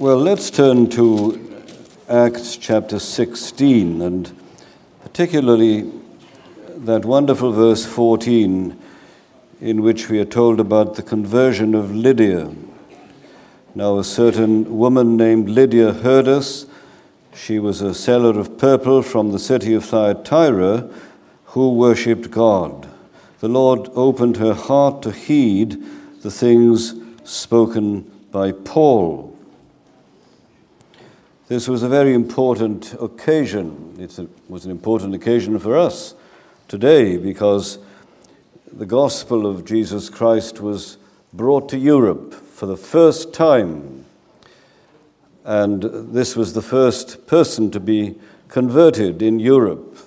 Well, let's turn to Acts chapter 16 and particularly that wonderful verse 14 in which we are told about the conversion of Lydia. Now, a certain woman named Lydia heard us. She was a seller of purple from the city of Thyatira who worshipped God. The Lord opened her heart to heed the things spoken by Paul. This was a very important occasion. It was an important occasion for us today because the gospel of Jesus Christ was brought to Europe for the first time. And this was the first person to be converted in Europe.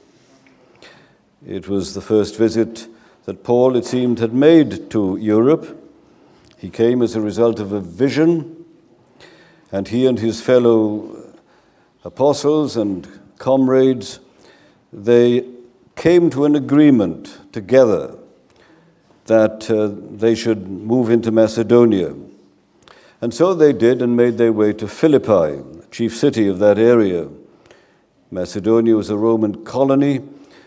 It was the first visit that Paul, it seemed, had made to Europe. He came as a result of a vision, and he and his fellow apostles and comrades, they came to an agreement together that uh, they should move into Macedonia. And so they did and made their way to Philippi, chief city of that area. Macedonia was a Roman colony,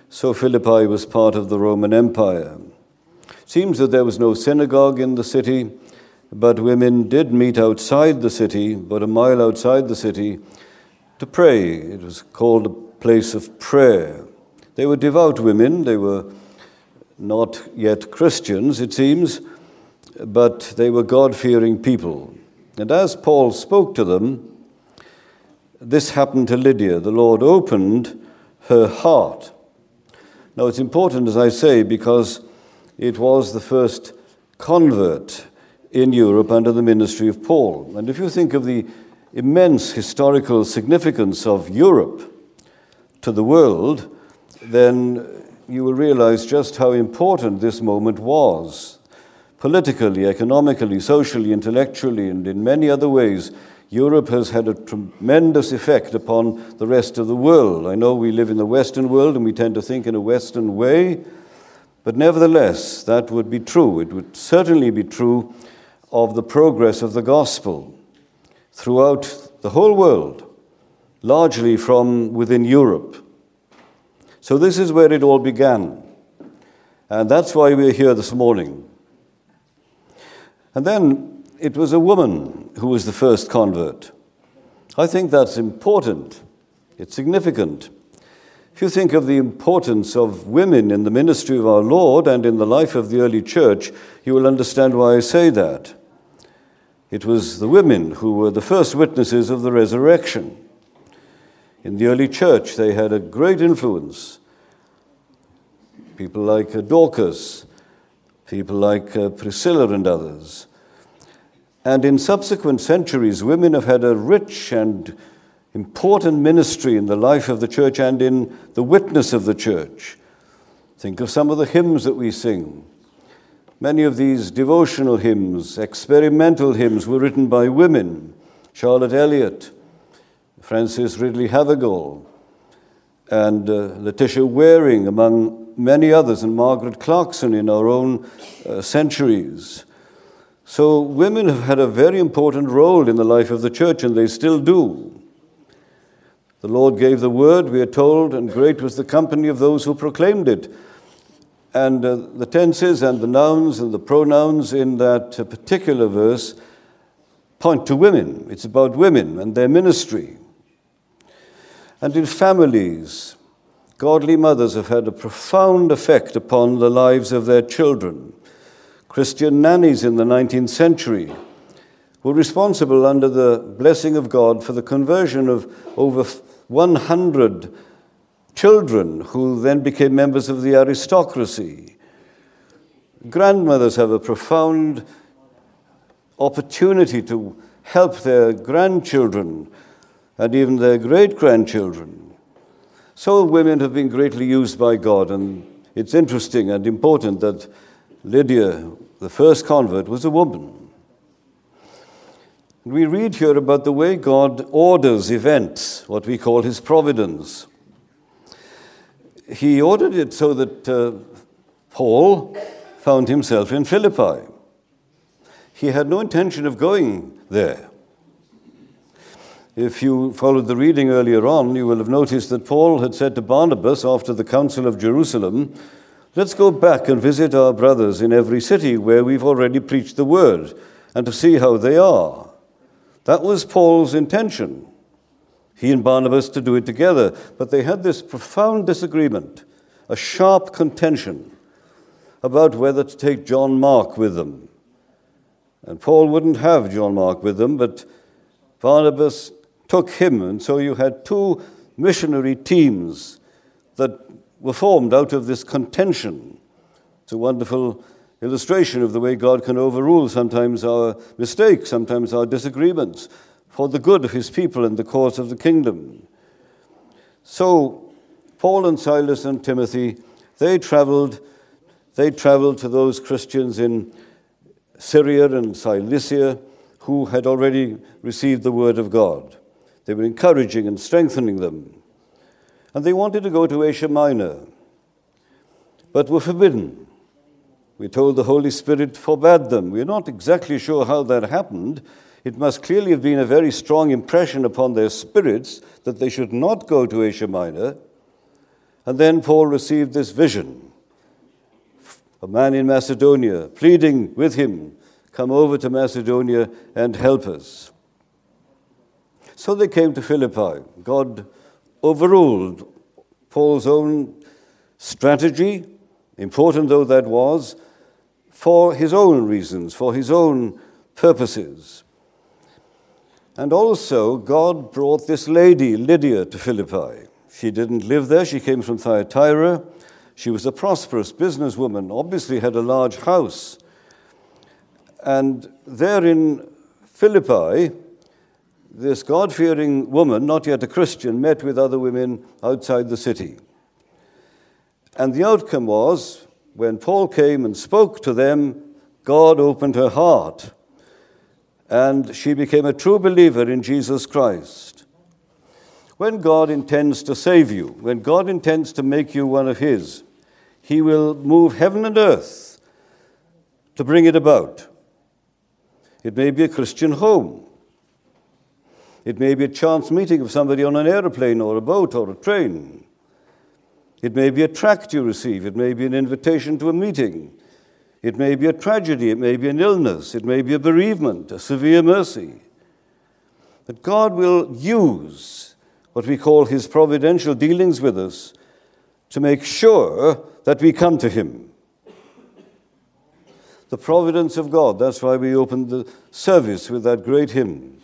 so Philippi was part of the Roman Empire. Seems that there was no synagogue in the city, but women did meet outside the city, but a mile outside the city, to pray. It was called a place of prayer. They were devout women, they were not yet Christians, it seems, but they were God fearing people. And as Paul spoke to them, this happened to Lydia. The Lord opened her heart. Now, it's important, as I say, because it was the first convert in Europe under the ministry of Paul. And if you think of the immense historical significance of Europe to the world, then you will realize just how important this moment was. Politically, economically, socially, intellectually, and in many other ways, Europe has had a tremendous effect upon the rest of the world. I know we live in the Western world and we tend to think in a Western way, but nevertheless, that would be true. It would certainly be true of the progress of the gospel throughout the whole world, largely from within Europe. So, this is where it all began. And that's why we're here this morning. And then it was a woman who was the first convert. I think that's important, it's significant. If you think of the importance of women in the ministry of our Lord and in the life of the early church, you will understand why I say that. It was the women who were the first witnesses of the resurrection. In the early church, they had a great influence. People like Dorcas, people like uh, Priscilla, and others. And in subsequent centuries, women have had a rich and important ministry in the life of the church and in the witness of the church. Think of some of the hymns that we sing. Many of these devotional hymns, experimental hymns, were written by women Charlotte Elliott, Frances Ridley Havergal, and uh, Letitia Waring, among many others, and Margaret Clarkson in our own uh, centuries. So, women have had a very important role in the life of the church, and they still do. The Lord gave the word, we are told, and great was the company of those who proclaimed it. And uh, the tenses and the nouns and the pronouns in that uh, particular verse point to women. It's about women and their ministry. And in families, godly mothers have had a profound effect upon the lives of their children. Christian nannies in the 19th century were responsible, under the blessing of God, for the conversion of over 100 children who then became members of the aristocracy. Grandmothers have a profound opportunity to help their grandchildren and even their great grandchildren. So women have been greatly used by God, and it's interesting and important that Lydia, the first convert, was a woman. We read here about the way God orders events, what we call his providence he ordered it so that uh, Paul found himself in Philippi. He had no intention of going there. If you followed the reading earlier on, you will have noticed that Paul had said to Barnabas after the Council of Jerusalem, Let's go back and visit our brothers in every city where we've already preached the word and to see how they are. That was Paul's intention. He and Barnabas to do it together, but they had this profound disagreement, a sharp contention about whether to take John Mark with them. And Paul wouldn't have John Mark with them, but Barnabas took him, and so you had two missionary teams that were formed out of this contention. It's a wonderful illustration of the way God can overrule sometimes our mistakes, sometimes our disagreements, for the good of his people and the cause of the kingdom. So, Paul and Silas and Timothy, they traveled, they traveled to those Christians in Syria and Cilicia who had already received the word of God. They were encouraging and strengthening them. And they wanted to go to Asia Minor, but were forbidden. We told the Holy Spirit forbade them. We're not exactly sure how that happened. It must clearly have been a very strong impression upon their spirits that they should not go to Asia Minor. And then Paul received this vision a man in Macedonia pleading with him, Come over to Macedonia and help us. So they came to Philippi. God overruled Paul's own strategy, important though that was, for his own reasons, for his own purposes. And also, God brought this lady, Lydia, to Philippi. She didn't live there, she came from Thyatira. She was a prosperous businesswoman, obviously had a large house. And there in Philippi, this God fearing woman, not yet a Christian, met with other women outside the city. And the outcome was when Paul came and spoke to them, God opened her heart and she became a true believer in Jesus Christ. When God intends to save you, when God intends to make you one of His, He will move heaven and earth to bring it about. It may be a Christian home. It may be a chance meeting of somebody on an aeroplane or a boat or a train. It may be a tract you receive. It may be an invitation to a meeting. It may be a tragedy. It may be an illness. It may be a bereavement, a severe mercy. But God will use what we call His providential dealings with us to make sure that we come to Him. The providence of God. That's why we opened the service with that great hymn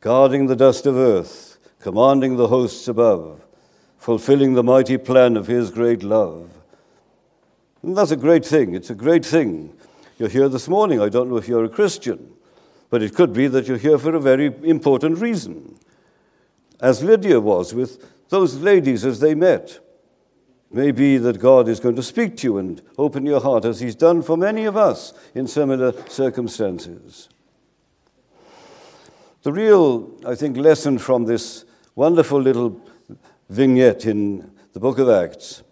guarding the dust of earth, commanding the hosts above, fulfilling the mighty plan of his great love. And that's a great thing. It's a great thing. You're here this morning. I don't know if you're a Christian, but it could be that you're here for a very important reason. As Lydia was with those ladies as they met. Maybe that God is going to speak to you and open your heart as He's done for many of us in similar circumstances. The real, I think, lesson from this wonderful little vignette in the book of Acts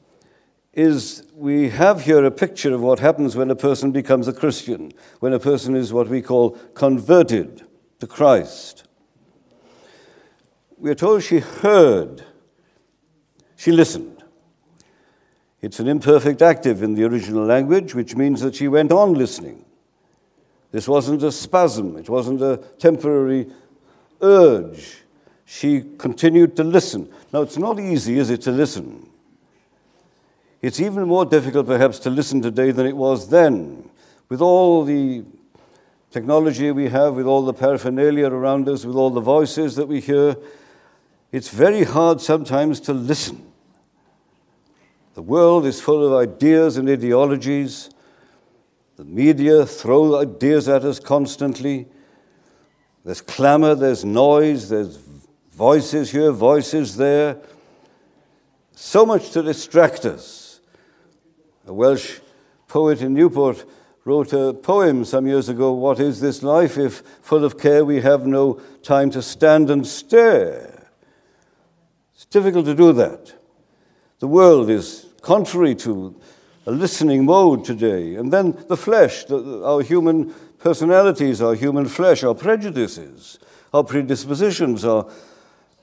is we have here a picture of what happens when a person becomes a Christian, when a person is what we call converted to Christ. We are told she heard, she listened. It's an imperfect active in the original language, which means that she went on listening. This wasn't a spasm, it wasn't a temporary urge. She continued to listen. Now, it's not easy, is it, to listen? It's even more difficult, perhaps, to listen today than it was then. With all the technology we have, with all the paraphernalia around us, with all the voices that we hear, it's very hard sometimes to listen. The world is full of ideas and ideologies. The media throw ideas at us constantly. There's clamor, there's noise, there's voices here, voices there. So much to distract us. A Welsh poet in Newport wrote a poem some years ago What is this life if, full of care, we have no time to stand and stare? It's difficult to do that. The world is contrary to a listening mode today. And then the flesh, the, our human personalities, our human flesh, our prejudices our predispositions, our,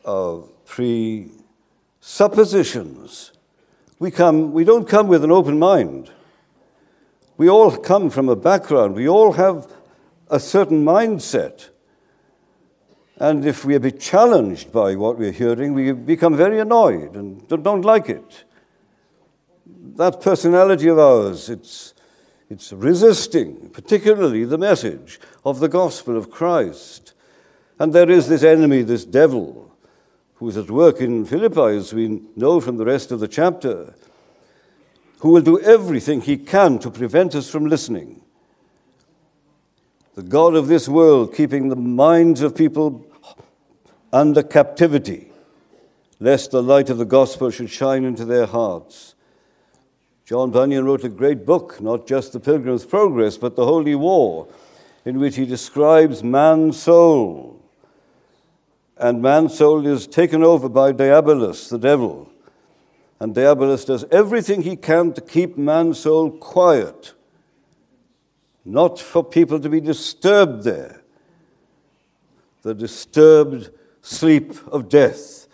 our presuppositions. We, come, we don't come with an open mind. We all come from a background. We all have a certain mindset. And if we are challenged by what we're hearing, we become very annoyed and don't like it. That personality of ours, it's, it's resisting, particularly the message of the gospel of Christ. And there is this enemy, this devil, who is at work in Philippi, as we know from the rest of the chapter, who will do everything he can to prevent us from listening the God of this world keeping the minds of people under captivity, lest the light of the gospel should shine into their hearts. John Bunyan wrote a great book, not just The Pilgrim's Progress, but The Holy War, in which he describes Mansoul. And Mansoul is taken over by Diabolus, the devil. And Diabolus does everything he can to keep Mansoul quiet not for people to be disturbed there. The disturbed sleep of death.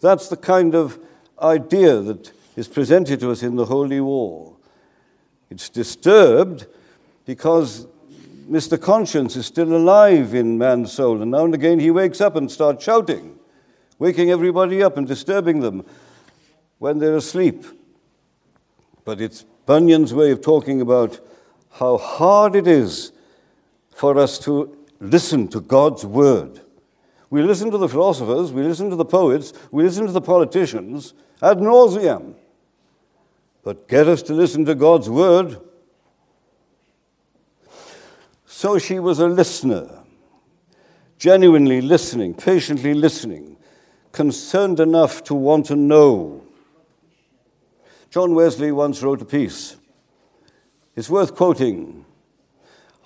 That's the kind of idea that is presented to us in the Holy War. It's disturbed because Mr. Conscience is still alive in Mansoul, and now and again he wakes up and starts shouting, waking everybody up and disturbing them when they're asleep. But it's Bunyan's way of talking about how hard it is for us to listen to God's word. We listen to the philosophers, we listen to the poets, we listen to the politicians ad nauseam. But get us to listen to God's word. So she was a listener, genuinely listening, patiently listening, concerned enough to want to know. John Wesley once wrote a piece it's worth quoting.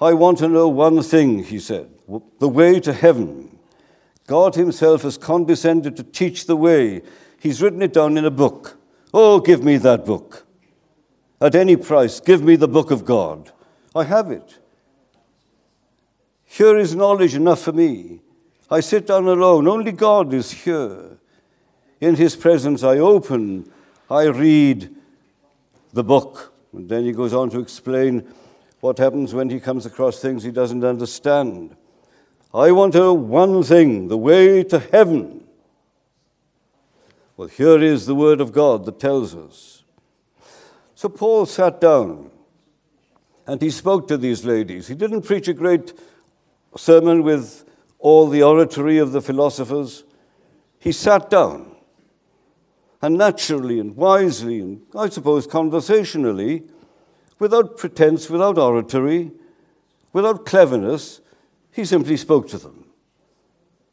I want to know one thing, he said the way to heaven. God Himself has condescended to teach the way. He's written it down in a book. Oh, give me that book. At any price, give me the book of God. I have it. Here is knowledge enough for me. I sit down alone. Only God is here. In His presence, I open, I read the book. And then he goes on to explain what happens when he comes across things he doesn't understand. I want to one thing the way to heaven. Well, here is the word of God that tells us. So Paul sat down and he spoke to these ladies. He didn't preach a great sermon with all the oratory of the philosophers. He sat down and naturally and wisely and I suppose conversationally, without pretense, without oratory, without cleverness, he simply spoke to them.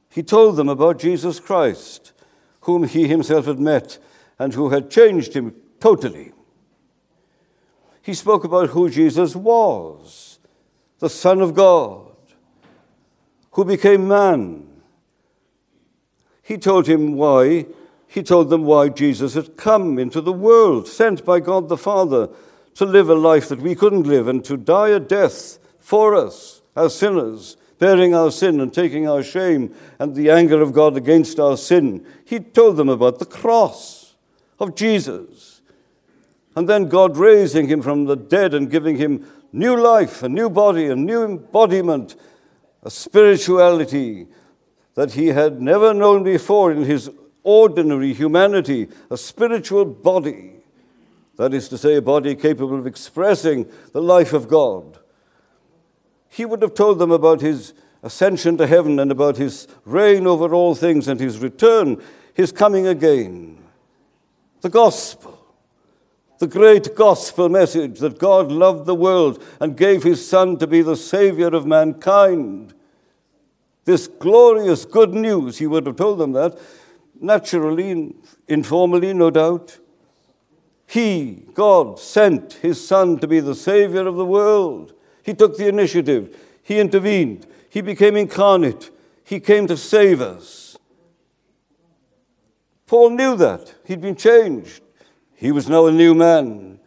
He told them about Jesus Christ, whom he himself had met and who had changed him totally. He spoke about who Jesus was, the Son of God, who became man. He told him why he told them why Jesus had come into the world, sent by God the Father to live a life that we couldn't live and to die a death for us as sinners, bearing our sin and taking our shame and the anger of God against our sin. He told them about the cross of Jesus. And then God raising him from the dead and giving him new life, a new body, a new embodiment, a spirituality that he had never known before in his ordinary humanity, a spiritual body. That is to say, a body capable of expressing the life of God. He would have told them about his ascension to heaven and about his reign over all things and his return, his coming again. The gospel, the great gospel message that God loved the world and gave his Son to be the Savior of mankind. This glorious good news, he would have told them that, naturally, informally, no doubt. He, God, sent his Son to be the Savior of the world. He took the initiative, he intervened, he became incarnate, he came to save us. Paul knew that. He'd been changed. He was now a new man.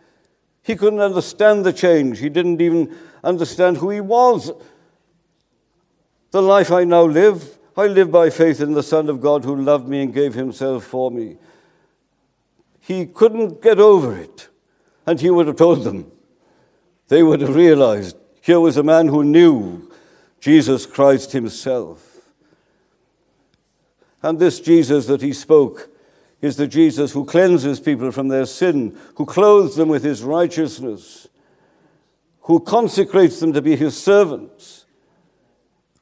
He couldn't understand the change. He didn't even understand who he was. The life I now live, I live by faith in the Son of God who loved me and gave himself for me. He couldn't get over it. And he would have told them. They would have realized here was a man who knew Jesus Christ himself. And this Jesus that he spoke is the Jesus who cleanses people from their sin, who clothes them with his righteousness, who consecrates them to be his servants,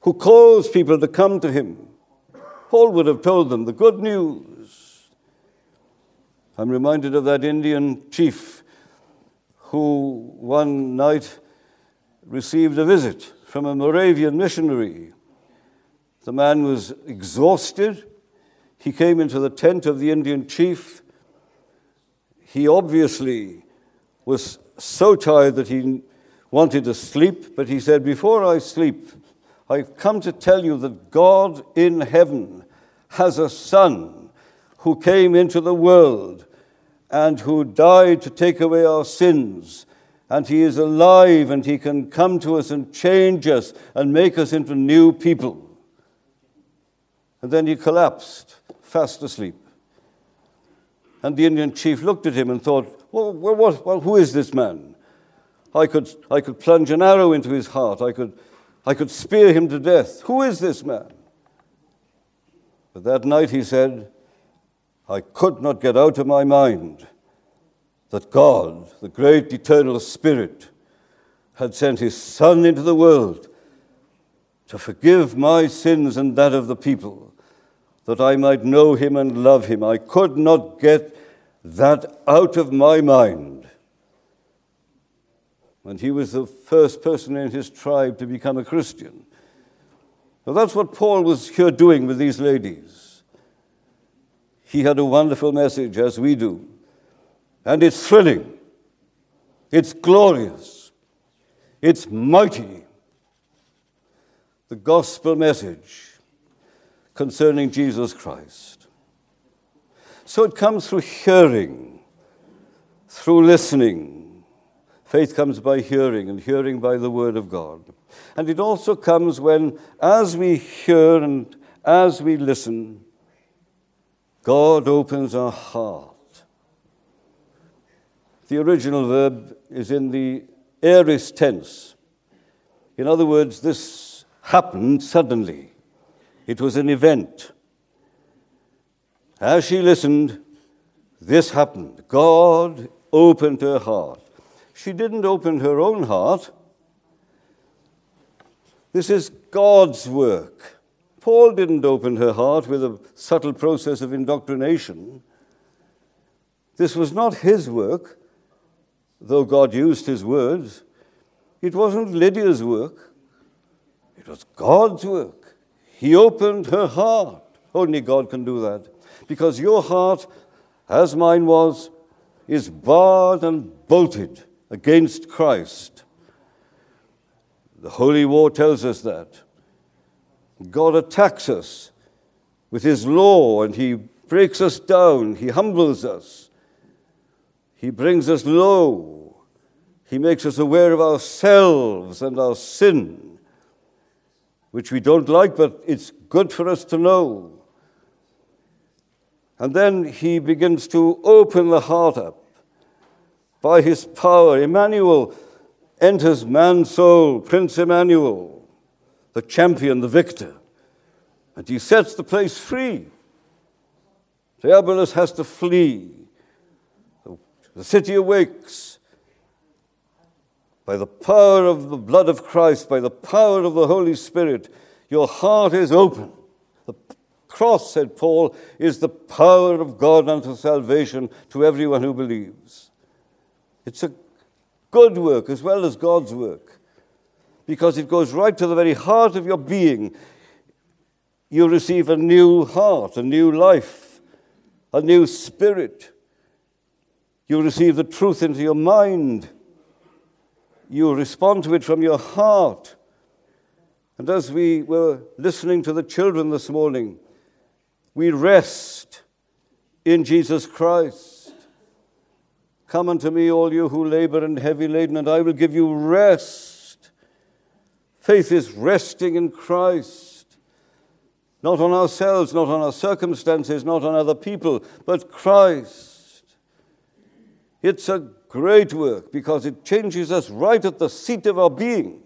who calls people to come to him. Paul would have told them the good news. I'm reminded of that Indian chief who one night received a visit from a Moravian missionary. The man was exhausted. He came into the tent of the Indian chief. He obviously was so tired that he wanted to sleep, but he said, Before I sleep, I've come to tell you that God in heaven has a son who came into the world and who died to take away our sins. And he is alive and he can come to us and change us and make us into new people. And then he collapsed fast asleep. And the Indian chief looked at him and thought, well, what, well, who is this man? I could, I could plunge an arrow into his heart. I could, I could spear him to death. Who is this man? But that night he said, I could not get out of my mind that God, the great eternal Spirit, had sent his Son into the world to forgive my sins and that of the people that I might know him and love him. I could not get that out of my mind. And he was the first person in his tribe to become a Christian. Now that's what Paul was here doing with these ladies. He had a wonderful message, as we do. And it's thrilling, it's glorious, it's mighty. The gospel message concerning Jesus Christ. So it comes through hearing, through listening. Faith comes by hearing, and hearing by the Word of God. And it also comes when, as we hear and as we listen, God opens our heart. The original verb is in the aorist tense. In other words, this happened suddenly. It was an event. As she listened, this happened. God opened her heart. She didn't open her own heart. This is God's work. Paul didn't open her heart with a subtle process of indoctrination. This was not his work, though God used his words. It wasn't Lydia's work, it was God's work. He opened her heart. Only God can do that. Because your heart, as mine was, is barred and bolted against Christ. The Holy War tells us that. God attacks us with His law and He breaks us down, He humbles us, He brings us low, He makes us aware of ourselves and our sin which we don't like, but it's good for us to know. And then he begins to open the heart up by his power. Emmanuel enters Mansoul, Prince Emmanuel, the champion, the victor, and he sets the place free. Diabolus has to flee. The city awakes by the power of the blood of Christ, by the power of the Holy Spirit, your heart is open. The cross, said Paul, is the power of God unto salvation to everyone who believes. It's a good work as well as God's work because it goes right to the very heart of your being. You receive a new heart, a new life, a new spirit. You receive the truth into your mind you respond to it from your heart. And as we were listening to the children this morning, we rest in Jesus Christ. Come unto me, all you who labor and heavy laden, and I will give you rest. Faith is resting in Christ. Not on ourselves, not on our circumstances, not on other people, but Christ. It's a great work because it changes us right at the seat of our being.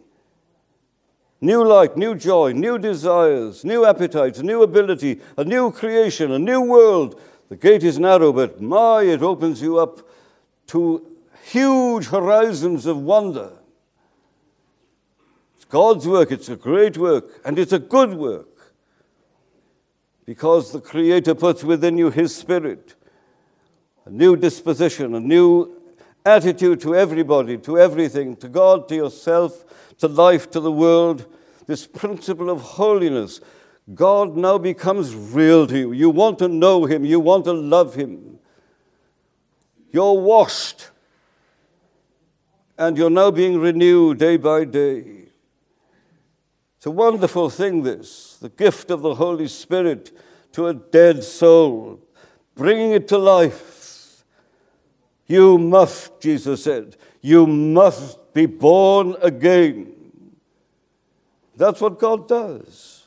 New light, new joy, new desires, new appetites, new ability, a new creation, a new world. The gate is narrow, but my, it opens you up to huge horizons of wonder. It's God's work, it's a great work, and it's a good work because the Creator puts within you His Spirit a new disposition, a new attitude to everybody, to everything, to God, to yourself, to life, to the world. This principle of holiness. God now becomes real to you. You want to know Him, you want to love Him. You're washed, and you're now being renewed day by day. It's a wonderful thing, this the gift of the Holy Spirit to a dead soul, bringing it to life. You must, Jesus said, you must be born again. That's what God does.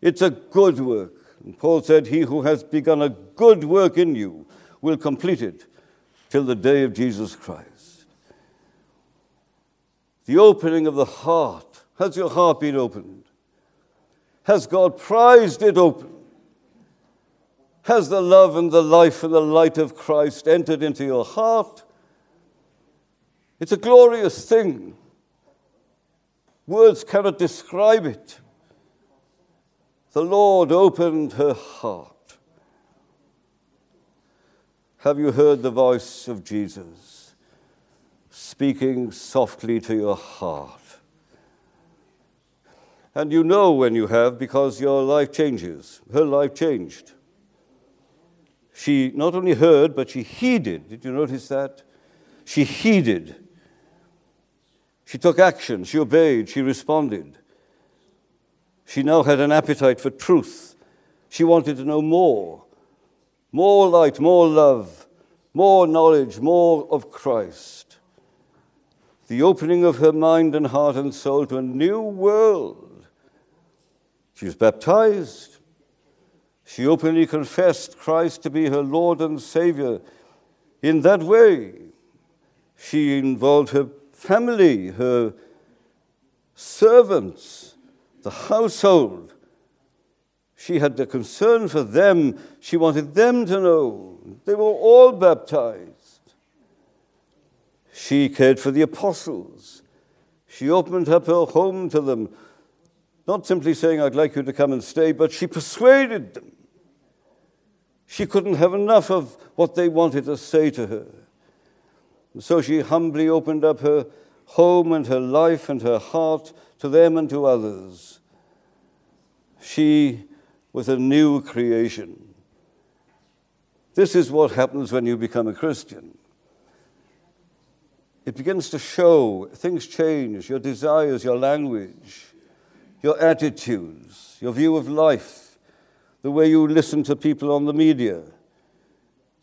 It's a good work. And Paul said, He who has begun a good work in you will complete it till the day of Jesus Christ. The opening of the heart has your heart been opened? Has God prized it open? Has the love and the life and the light of Christ entered into your heart? It's a glorious thing. Words cannot describe it. The Lord opened her heart. Have you heard the voice of Jesus speaking softly to your heart? And you know when you have because your life changes. Her life changed. She not only heard, but she heeded. Did you notice that? She heeded. She took action. She obeyed. She responded. She now had an appetite for truth. She wanted to know more more light, more love, more knowledge, more of Christ. The opening of her mind and heart and soul to a new world she was baptized. She openly confessed Christ to be her Lord and Savior. In that way, she involved her family, her servants, the household. She had the concern for them. She wanted them to know. They were all baptized. She cared for the apostles. She opened up her home to them not simply saying, I'd like you to come and stay, but she persuaded them. She couldn't have enough of what they wanted to say to her. And so she humbly opened up her home and her life and her heart to them and to others. She was a new creation. This is what happens when you become a Christian. It begins to show, things change, your desires, your language your attitudes, your view of life, the way you listen to people on the media.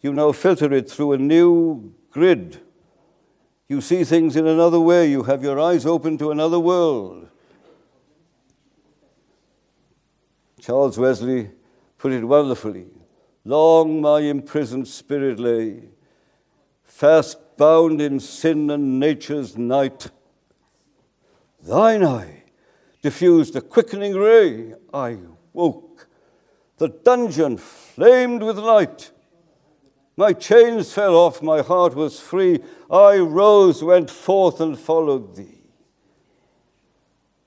You now filter it through a new grid. You see things in another way. You have your eyes open to another world. Charles Wesley put it wonderfully. Long my imprisoned spirit lay, fast bound in sin and nature's night. Thine eye diffused a quickening ray. I woke. The dungeon flamed with light. My chains fell off, my heart was free. I rose, went forth, and followed thee.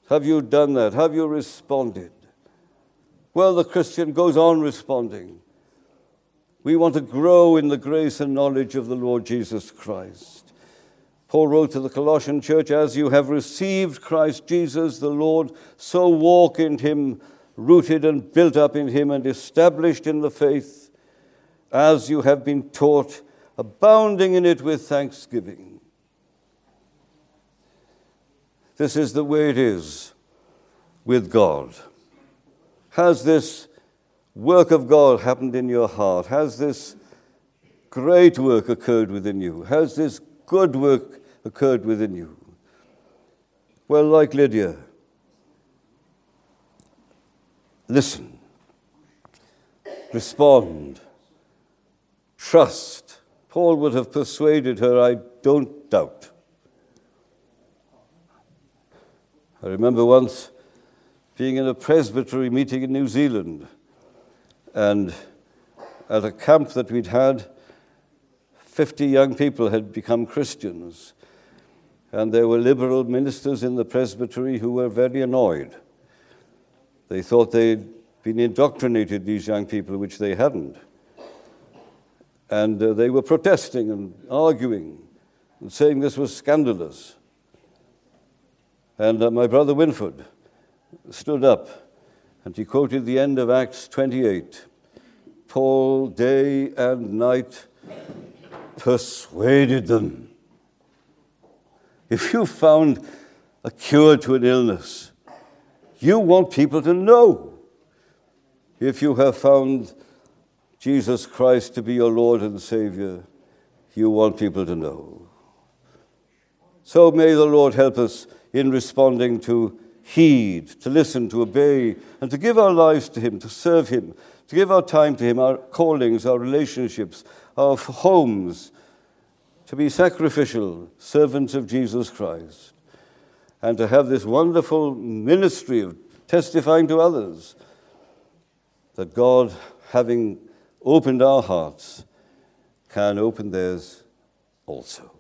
Have you done that? Have you responded? Well, the Christian goes on responding. We want to grow in the grace and knowledge of the Lord Jesus Christ. Paul wrote to the Colossian church, As you have received Christ Jesus the Lord, so walk in him, rooted and built up in him, and established in the faith, as you have been taught, abounding in it with thanksgiving. This is the way it is with God. Has this work of God happened in your heart? Has this great work occurred within you? Has this good work occurred within you. Well, like Lydia, listen, respond, trust. Paul would have persuaded her, I don't doubt. I remember once being in a presbytery meeting in New Zealand, and at a camp that we'd had, 50 young people had become Christians. And there were liberal ministers in the presbytery who were very annoyed. They thought they'd been indoctrinated, these young people, which they hadn't. And uh, they were protesting and arguing and saying this was scandalous. And uh, my brother Winford stood up and he quoted the end of Acts 28 Paul, day and night, persuaded them. If you found a cure to an illness, you want people to know. If you have found Jesus Christ to be your Lord and Savior, you want people to know. So may the Lord help us in responding to heed, to listen, to obey, and to give our lives to Him, to serve Him, to give our time to Him, our callings, our relationships, our homes, to be sacrificial servants of Jesus Christ, and to have this wonderful ministry of testifying to others that God, having opened our hearts, can open theirs also.